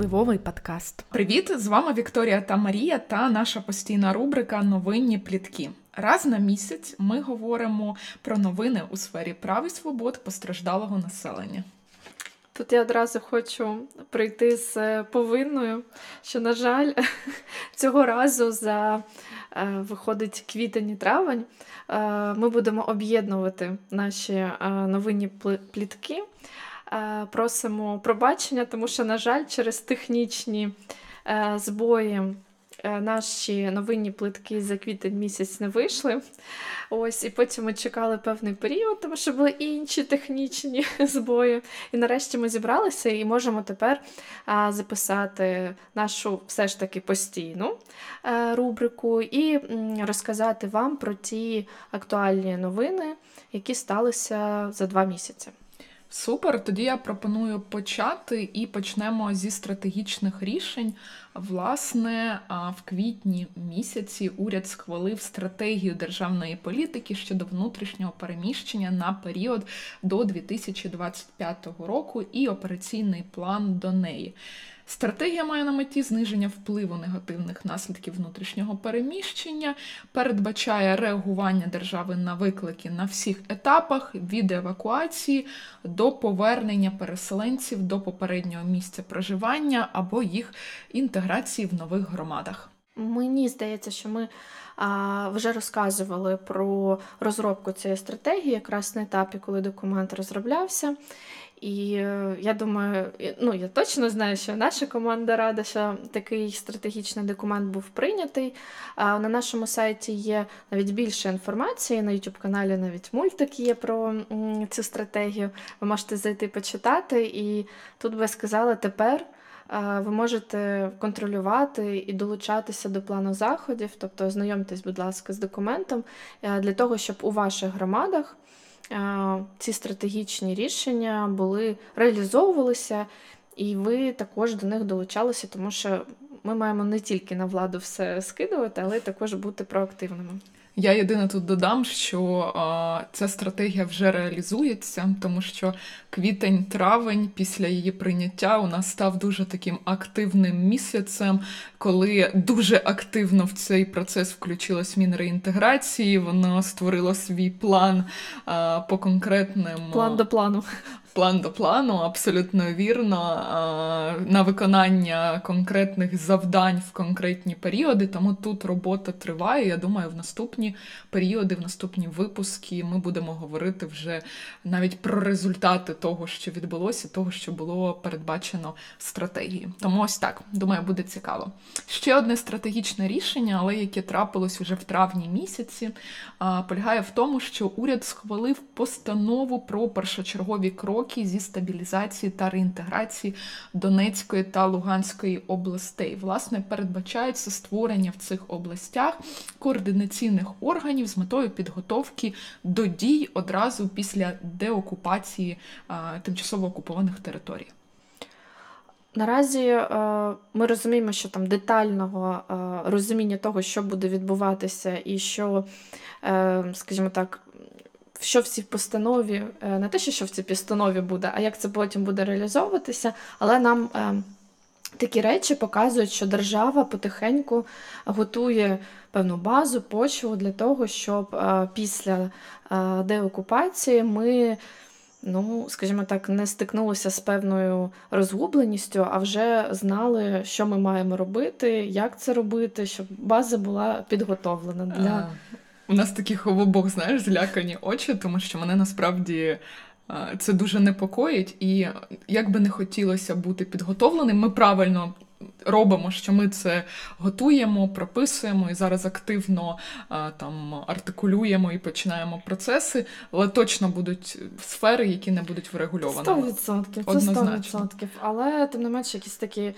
впливовий подкаст. Привіт! З вами Вікторія та Марія та наша постійна рубрика Новинні плітки. Раз на місяць ми говоримо про новини у сфері прав і свобод постраждалого населення. Тут я одразу хочу прийти з повинною, що, на жаль, цього разу за е, виходить квітень і травень. Е, ми будемо об'єднувати наші е, новинні плітки. Просимо пробачення, тому що, на жаль, через технічні збої Е, наші новинні плитки за квітень місяць не вийшли. Ось, І потім ми чекали певний період, тому що були інші технічні збої. І нарешті ми зібралися і можемо тепер записати нашу все ж таки постійну е, рубрику і розказати вам про ті актуальні новини, які сталися за два місяці. Супер, тоді я пропоную почати і почнемо зі стратегічних рішень. Власне, в квітні місяці уряд схвалив стратегію державної політики щодо внутрішнього переміщення на період до 2025 року і операційний план до неї. Стратегія має на меті зниження впливу негативних наслідків внутрішнього переміщення, передбачає реагування держави на виклики на всіх етапах від евакуації до повернення переселенців до попереднього місця проживання або їх інтеграції в нових громадах. Мені здається, що ми а, вже розказували про розробку цієї стратегії, якраз на етапі, коли документ розроблявся. І е, я думаю, ну я точно знаю, що наша команда рада, що такий стратегічний документ був прийнятий. А на нашому сайті є навіть більше інформації. На youtube каналі навіть мультик є про цю стратегію. Ви можете зайти почитати, і тут би сказали, тепер ви можете контролювати і долучатися до плану заходів, тобто ознайомтесь, будь ласка, з документом е, для того, щоб у ваших громадах ці стратегічні рішення були реалізовувалися, і ви також до них долучалися, тому що ми маємо не тільки на владу все скидувати, але й також бути проактивними. Я єдине тут додам, що а, ця стратегія вже реалізується, тому що квітень-травень після її прийняття у нас став дуже таким активним місяцем, коли дуже активно в цей процес включилась Мінреінтеграції. Воно створило свій план а, по конкретним план до плану план до плану, абсолютно вірно, на виконання конкретних завдань в конкретні періоди. Тому тут робота триває. Я думаю, в наступні періоди, в наступні випуски ми будемо говорити вже навіть про результати того, що відбулося, того, що було передбачено в стратегії. Тому ось так, думаю, буде цікаво. Ще одне стратегічне рішення, але яке трапилось вже в травні місяці, полягає в тому, що уряд схвалив постанову про першочергові кроки кроки зі стабілізації та реінтеграції Донецької та Луганської областей. Власне, передбачається створення в цих областях координаційних органів з метою підготовки до дій одразу після деокупації а, тимчасово окупованих територій. Наразі е, ми розуміємо, що там детального е, розуміння того, що буде відбуватися, і що, е, скажімо так, що в цій постанові, е, не те, що в цій постанові буде, а як це потім буде реалізовуватися, але нам е, такі речі показують, що держава потихеньку готує певну базу, почву для того, щоб е, після деокупації ми. Ну, скажімо так, не стикнулися з певною розгубленістю, а вже знали, що ми маємо робити, як це робити, щоб база була підготовлена для у нас таких в обох, знаєш, злякані очі, тому що мене насправді. Це дуже непокоїть, і як би не хотілося бути підготовленим, ми правильно робимо, що ми це готуємо, прописуємо і зараз активно там артикулюємо і починаємо процеси, але точно будуть сфери, які не будуть врегульовані. 100%, це 100%. Але тим не менше, якісь такі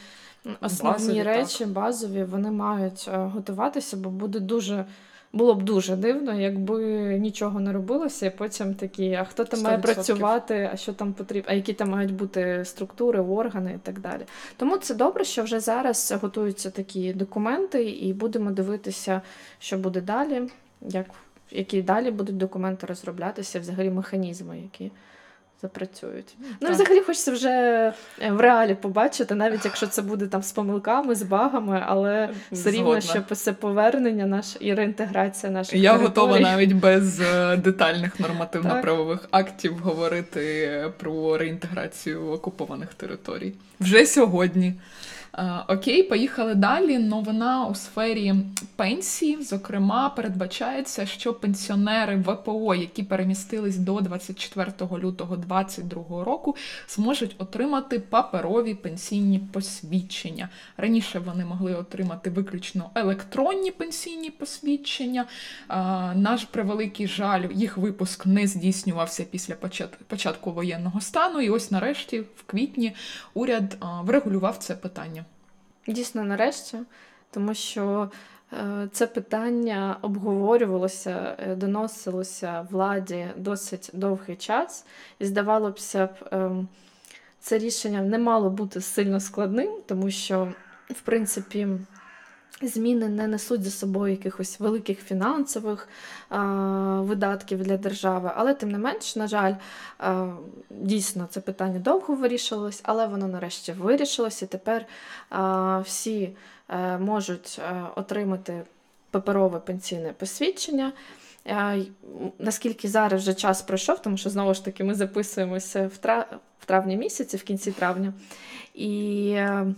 основні базові, речі, так. базові, вони мають е, готуватися, бо буде дуже. Було б дуже дивно, якби нічого не робилося, і потім такі, а хто там 100%. має працювати, а що там потрібно, а які там мають бути структури, органи і так далі. Тому це добре, що вже зараз готуються такі документи, і будемо дивитися, що буде далі, як, які далі будуть документи розроблятися, взагалі механізми, які запрацюють. Ну так. взагалі хочеться вже в реалі побачити, навіть якщо це буде там з помилками, з багами, але все рівно, що це повернення наш і реінтеграція наших Я територій. готова навіть без е, детальних нормативно-правових актів говорити про реінтеграцію окупованих територій вже сьогодні. Окей, поїхали далі. Новина у сфері пенсії. Зокрема, передбачається, що пенсіонери ВПО, які перемістились до 24 лютого 2022 року, зможуть отримати паперові пенсійні посвідчення. Раніше вони могли отримати виключно електронні пенсійні посвідчення. Наш превеликий жаль, їх випуск не здійснювався після початку воєнного стану. І ось нарешті, в квітні, уряд врегулював це питання. Дійсно, нарешті, тому що е, це питання обговорювалося, е, доносилося владі досить довгий час, і здавалося б, е, це рішення не мало бути сильно складним, тому що, в принципі, зміни не несуть за собою якихось великих фінансових а, видатків для держави. Але, тим не менш, на жаль, а, дійсно це питання довго вирішувалось, але воно нарешті вирішилось, і тепер а, всі а, е, можуть а, е, отримати паперове пенсійне посвідчення. А, наскільки зараз вже час пройшов, тому що знову ж таки ми записуємося в, трав... в травні місяці, в кінці травня. І е,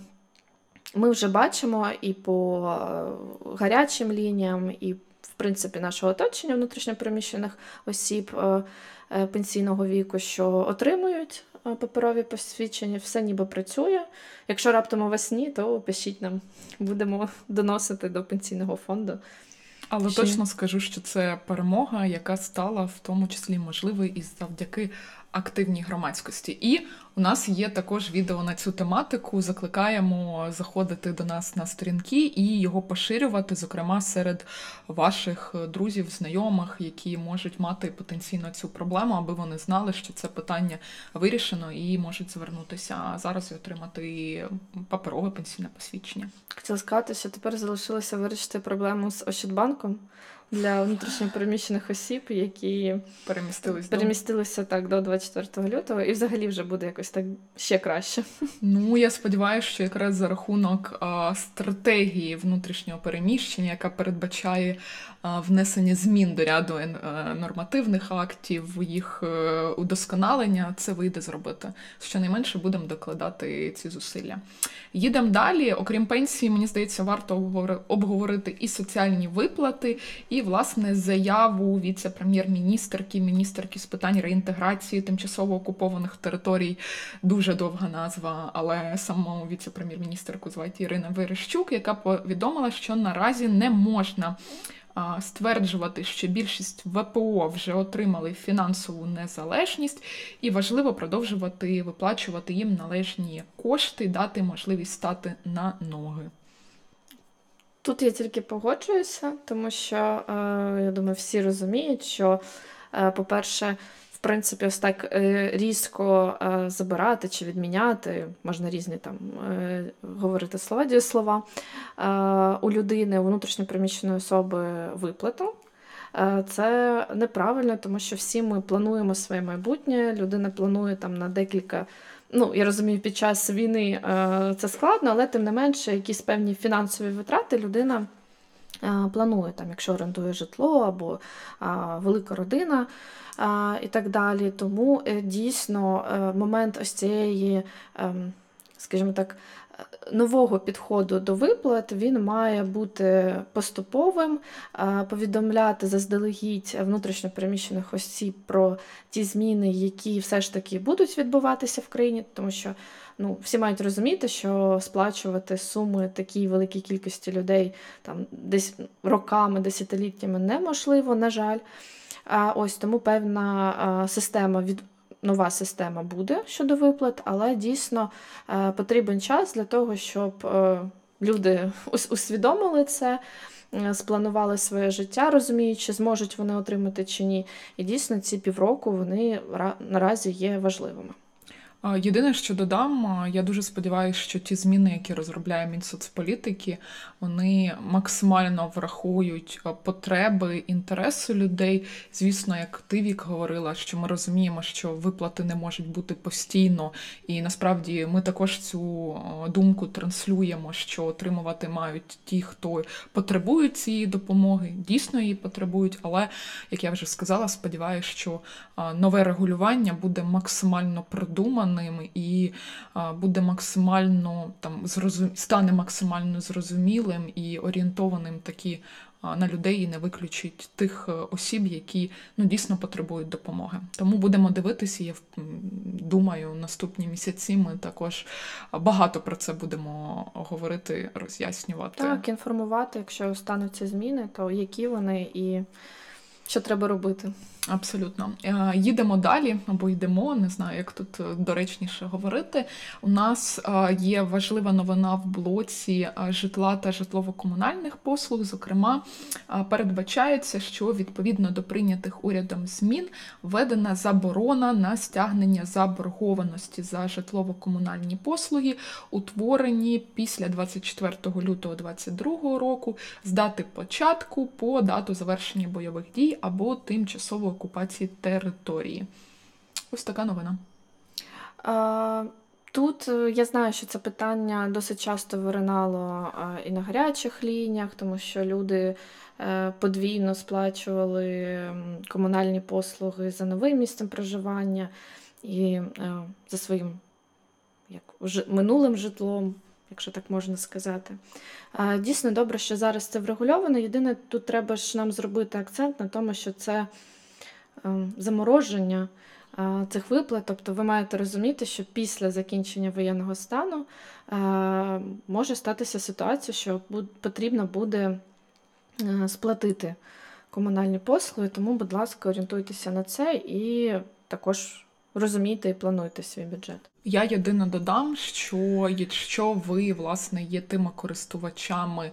ми вже бачимо і по е, гарячим лініям, і, в принципі, нашого оточення внутрішньопереміщених осіб е, е, пенсійного віку, що отримують паперові посвідчення, все ніби працює. Якщо раптом у вас ні, то пишіть нам, будемо доносити до пенсійного фонду. Але Чи... точно скажу, що це перемога, яка стала в тому числі можливою і завдяки активній громадськості. І у нас є також відео на цю тематику. Закликаємо заходити до нас на сторінки і його поширювати, зокрема серед ваших друзів, знайомих, які можуть мати потенційно цю проблему, аби вони знали, що це питання вирішено і можуть звернутися зараз і отримати паперове пенсійне посвідчення. Хотіла сказати, що тепер залишилося вирішити проблему з Ощадбанком для внутрішньопереміщених осіб, які перемістились перемістилися так до 24 лютого, і взагалі вже буде якось так ще краще. Ну я сподіваюся, що якраз за рахунок а, стратегії внутрішнього переміщення, яка передбачає а, внесення змін до ряду а, е, нормативних актів, їх е, удосконалення, це вийде зробити. Щонайменше будемо докладати ці зусилля. Їдемо далі. Окрім пенсії, мені здається, варто обговорити і соціальні виплати, і власне заяву віце-прем'єр-міністерки, міністерки з питань реінтеграції тимчасово окупованих територій. Дуже довга назва, але саму віце-прем'єр-міністерку звати Ірина Верещук, яка повідомила, що наразі не можна. Стверджувати, що більшість ВПО вже отримали фінансову незалежність, і важливо продовжувати виплачувати їм належні кошти, дати можливість стати на ноги. Тут я тільки погоджуюся, тому що е, я думаю, всі розуміють, що, е, по-перше, принципі, ось так е, різко забирати чи відміняти, можна різні там говорити слова, дієслова, у людини, у внутрішньоприміщеної особи виплату. Це неправильно, тому що всі ми плануємо своє майбутнє. Людина планує там на декілька ну, я розумію, під час війни е, це складно, але тим не менше, якісь певні фінансові витрати людина е, планує, там, якщо орендує житло або велика родина і так далі. Тому е, дійсно момент ось цієї, ем, скажімо так, нового підходу до виплат він має бути поступовим, повідомляти заздалегідь внутрішньопереміщених осіб про ті зміни, які все ж таки будуть відбуватися в країні, тому що ну, всі мають розуміти, що сплачувати суми такій великій кількості людей там десь роками, десятиліттями неможливо, на жаль. А ось тому певна система від нова система буде щодо виплат, але дійсно е, потрібен час для того, щоб е, люди усвідомили це. Е, спланували своє життя, розуміючи, зможуть вони отримати чи ні. І дійсно ці півроку вони наразі є важливими. Єдине, що додам, я дуже сподіваюся, що ті зміни, які розробляє Мінсоцполітики, вони максимально врахують потреби, інтереси людей. Звісно, як ти вік говорила, що ми розуміємо, що виплати не можуть бути постійно, і насправді ми також цю думку транслюємо, що отримувати мають ті, хто потребують цієї допомоги, дійсно її потребують. Але як я вже сказала, сподіваюся, що нове регулювання буде максимально продумане ними і буде максимально там зрозум... стане максимально зрозумілим і орієнтованим такі на людей і не виключить тих е, осіб, які ну дійсно потребують допомоги. Тому будемо дивитися. Я думаю, наступні місяці ми також багато про це будемо говорити, роз'яснювати. Так, інформувати, якщо стануться зміни, то які вони і що треба робити. Абсолютно. Е, їдемо далі, або йдемо, не знаю, як тут е, доречніше говорити. У нас е, є важлива новина в блоці житла та житлово-комунальних послуг. Зокрема, передбачається, що відповідно до прийнятих урядом змін введена заборона на стягнення заборгованості за житлово-комунальні послуги, утворені після 24 лютого 2022 року з дати початку по дату завершення бойових дій або тимчасово окупації території. Ось така новина. А, Тут е, я знаю, що це питання досить часто виринало і на гарячих лініях, тому що люди е, подвійно сплачували комунальні послуги за новим місцем проживання і е, за своїм як, минулим житлом, якщо так можна сказати. Дійсно добре, що зараз це врегульовано. Єдине, тут треба ж нам зробити акцент на тому, що це замороження цих виплат. Тобто ви маєте розуміти, що після закінчення воєнного стану е, може статися ситуація, що потрібно буде е, сплатити комунальні послуги, тому, будь ласка, орієнтуйтеся на це і також розумійте і плануйте свій бюджет. Я єдине додам, що якщо ви власне є тими користувачами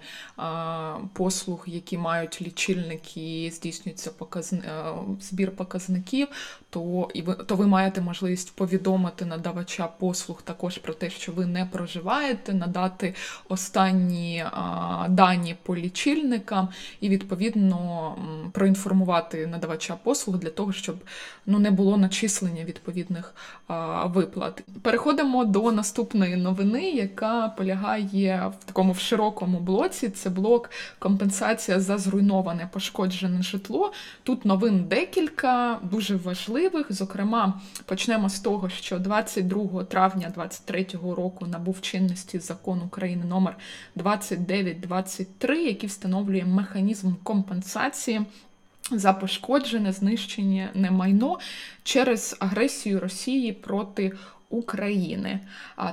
послуг, які мають лічильники, здійснюється показ... збір показників, то і ви то ви маєте можливість повідомити надавача послуг також про те, що ви не проживаєте, надати останні дані по лічильникам, і відповідно проінформувати надавача послуг для того, щоб ну не було начислення відповідних виплат. Переходимо до наступної новини, яка полягає в такому в широкому блоці. Це блок компенсація за зруйноване пошкоджене житло. Тут новин декілька, дуже важливих. Зокрема, почнемо з того, що 22 травня 2023 року набув чинності закон України номер 2923, який встановлює механізм компенсації. За пошкоджене знищення майно через агресію Росії проти України.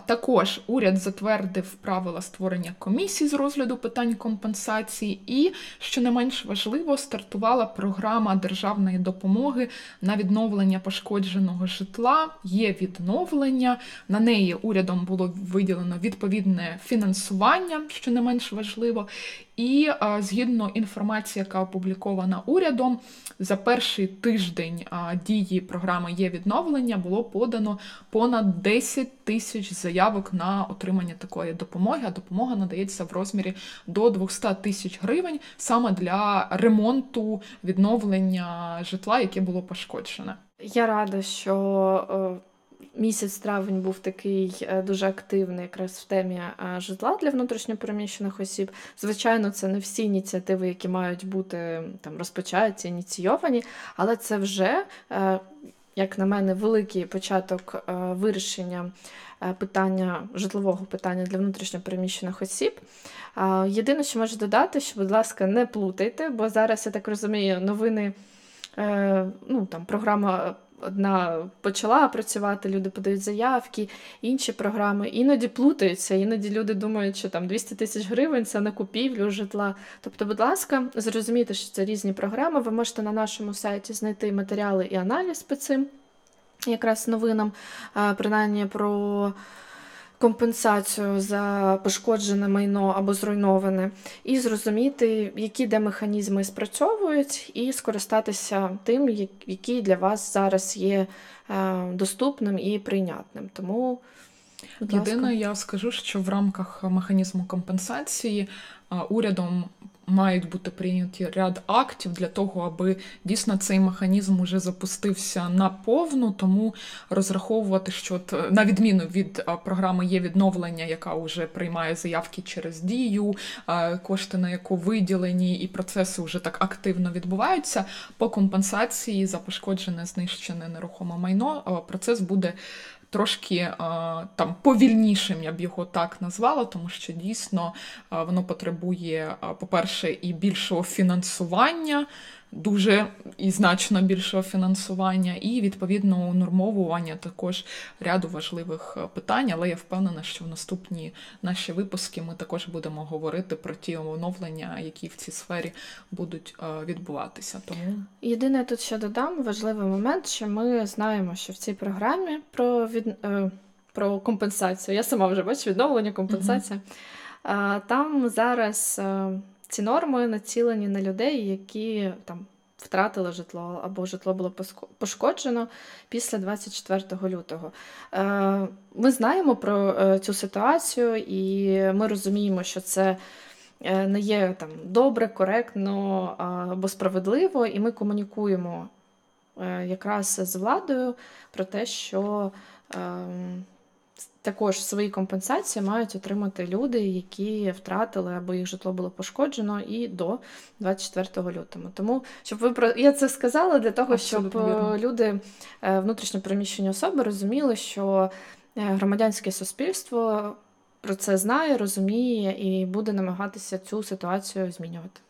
Також уряд затвердив правила створення комісій з розгляду питань компенсації, і, що не менш важливо, стартувала програма державної допомоги на відновлення пошкодженого житла. Є відновлення. На неї урядом було виділено відповідне фінансування, що не менш важливо. І згідно інформації, яка опублікована урядом, за перший тиждень дії програми є відновлення було подано понад 10 тисяч заявок на отримання такої допомоги. А допомога надається в розмірі до 200 тисяч гривень саме для ремонту відновлення житла, яке було пошкоджене. Я рада, що е, Місяць травень був такий е, дуже активний якраз в темі е, житла для внутрішньопереміщених осіб. Звичайно, це не всі ініціативи, які мають бути там розпочаті, ініційовані, але це вже, як на мене, великий початок вирішення питання житлового питання для внутрішньопереміщених осіб. Єдине, що можу додати, що, будь ласка, не плутайте, бо зараз я так розумію, новини ну там програма одна почала працювати, люди подають заявки, інші програми іноді плутаються, іноді люди думають, що там 200 тисяч гривень це на купівлю житла. Тобто, будь ласка, зрозумійте, що це різні програми. Ви можете на нашому сайті знайти матеріали і аналіз по цим якраз новинам, принаймні про компенсацію за пошкоджене майно або зруйноване, і зрозуміти, які де механізми спрацьовують, і скористатися тим, який для вас зараз є е, доступним і прийнятним. Тому Єдине, я скажу, що в рамках механізму компенсації урядом мають бути прийняті ряд актів для того, аби дійсно цей механізм уже запустився наповну, тому розраховувати, що от, на відміну від програми є відновлення, яка вже приймає заявки через дію, кошти на яку виділені, і процеси вже так активно відбуваються. По компенсації за пошкоджене знищене нерухоме майно процес буде трошки там повільнішим, я б його так назвала, тому що дійсно воно потребує, по-перше, і більшого фінансування дуже і значно більшого фінансування, і відповідно унормовування також ряду важливих е, питань. Але я впевнена, що в наступні наші випуски ми також будемо говорити про ті оновлення, які в цій сфері будуть е, відбуватися. Тому єдине тут ще додам важливий момент, що ми знаємо, що в цій програмі про від е, про компенсацію. Я сама вже бачу відновлення компенсація. Угу. Там зараз ці норми націлені на людей, які там втратили житло або житло було пошкоджено після 24 лютого. Е, ми знаємо про е, цю ситуацію, і ми розуміємо, що це. Е, не є там добре, коректно або справедливо, і ми комунікуємо якраз з владою про те, що ем, також свої компенсації мають отримати люди, які втратили або їх житло було пошкоджено і до 24 лютого. Тому щоб ви про я це сказала для того, Абсолютно щоб вірно. люди е, внутрішньо переміщені особи розуміли, що е, громадянське суспільство про це знає, розуміє і буде намагатися цю ситуацію змінювати.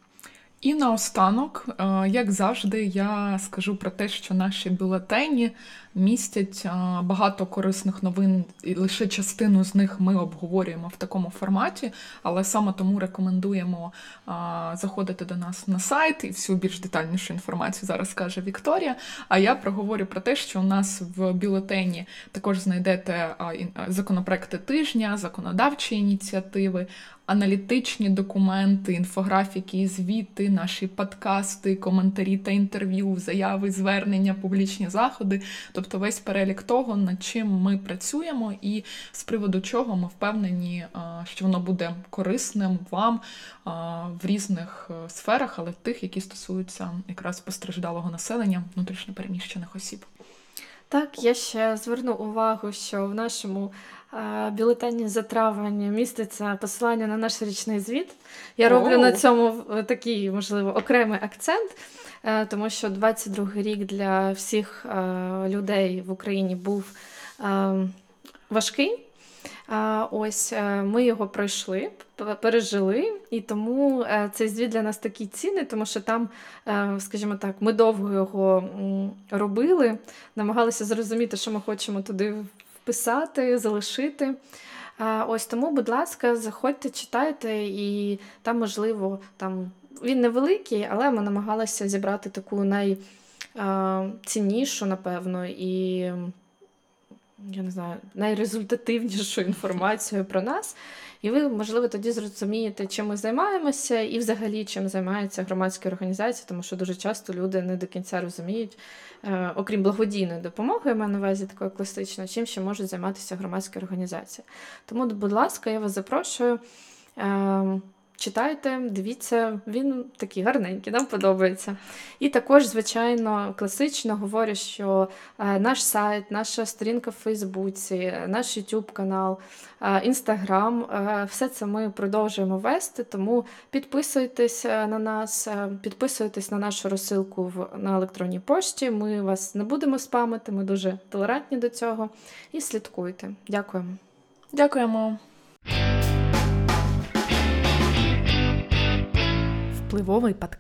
І наостанок, е, як завжди, я скажу про те, що наші бюлетені містять багато корисних новин, і лише частину з них ми обговорюємо в такому форматі, але саме тому рекомендуємо заходити до нас на сайт і всю більш детальнішу інформацію зараз каже Вікторія. А я проговорю про те, що у нас в бюлетені також знайдете законопроекти тижня, законодавчі ініціативи. Аналітичні документи, інфографіки, звіти, наші подкасти, коментарі та інтерв'ю, заяви, звернення, публічні заходи. Тобто весь перелік того, над чим ми працюємо, і з приводу чого ми впевнені, що воно буде корисним вам в різних е, сферах, але тих, які стосуються якраз постраждалого населення, внутрішньопереміщених осіб. Так, я ще зверну увагу, що в нашому бюлетені за травень міститься посилання на наш річний звіт. Я роблю oh. на цьому такий, можливо, окремий акцент. Е, тому що 22-й рік для всіх е, людей в Україні був е, важкий. Ось ми його пройшли, пережили, і тому цей звіт для нас такий цінний, тому що там, скажімо так, ми довго його робили, намагалися зрозуміти, що ми хочемо туди вписати, залишити. Ось тому, будь ласка, заходьте, читайте, і там, можливо, там він невеликий, але ми намагалися зібрати таку найціннішу, напевно, і я не знаю, найрезультативнішу інформацію про нас. І ви, можливо, тоді зрозумієте, чим ми займаємося, і взагалі чим займається громадська організація, тому що дуже часто люди не до кінця розуміють, е, окрім благодійної допомоги, я маю на увазі такої класичної, чим ще можуть займатися громадські організації. Тому, будь ласка, я вас запрошую. Ем, Читайте, дивіться, він такий гарненький, нам подобається. І також, звичайно, класично говорю, що е, наш сайт, наша сторінка в Фейсбуці, наш YouTube канал, Інстаграм, е, все це ми продовжуємо вести, тому підписуйтесь е, на нас, підписуйтесь на нашу розсилку на електронній пошті. Ми вас не будемо спамити, ми дуже толерантні до цього. І слідкуйте. Дякуємо. Дякуємо. Впливовий подкаст.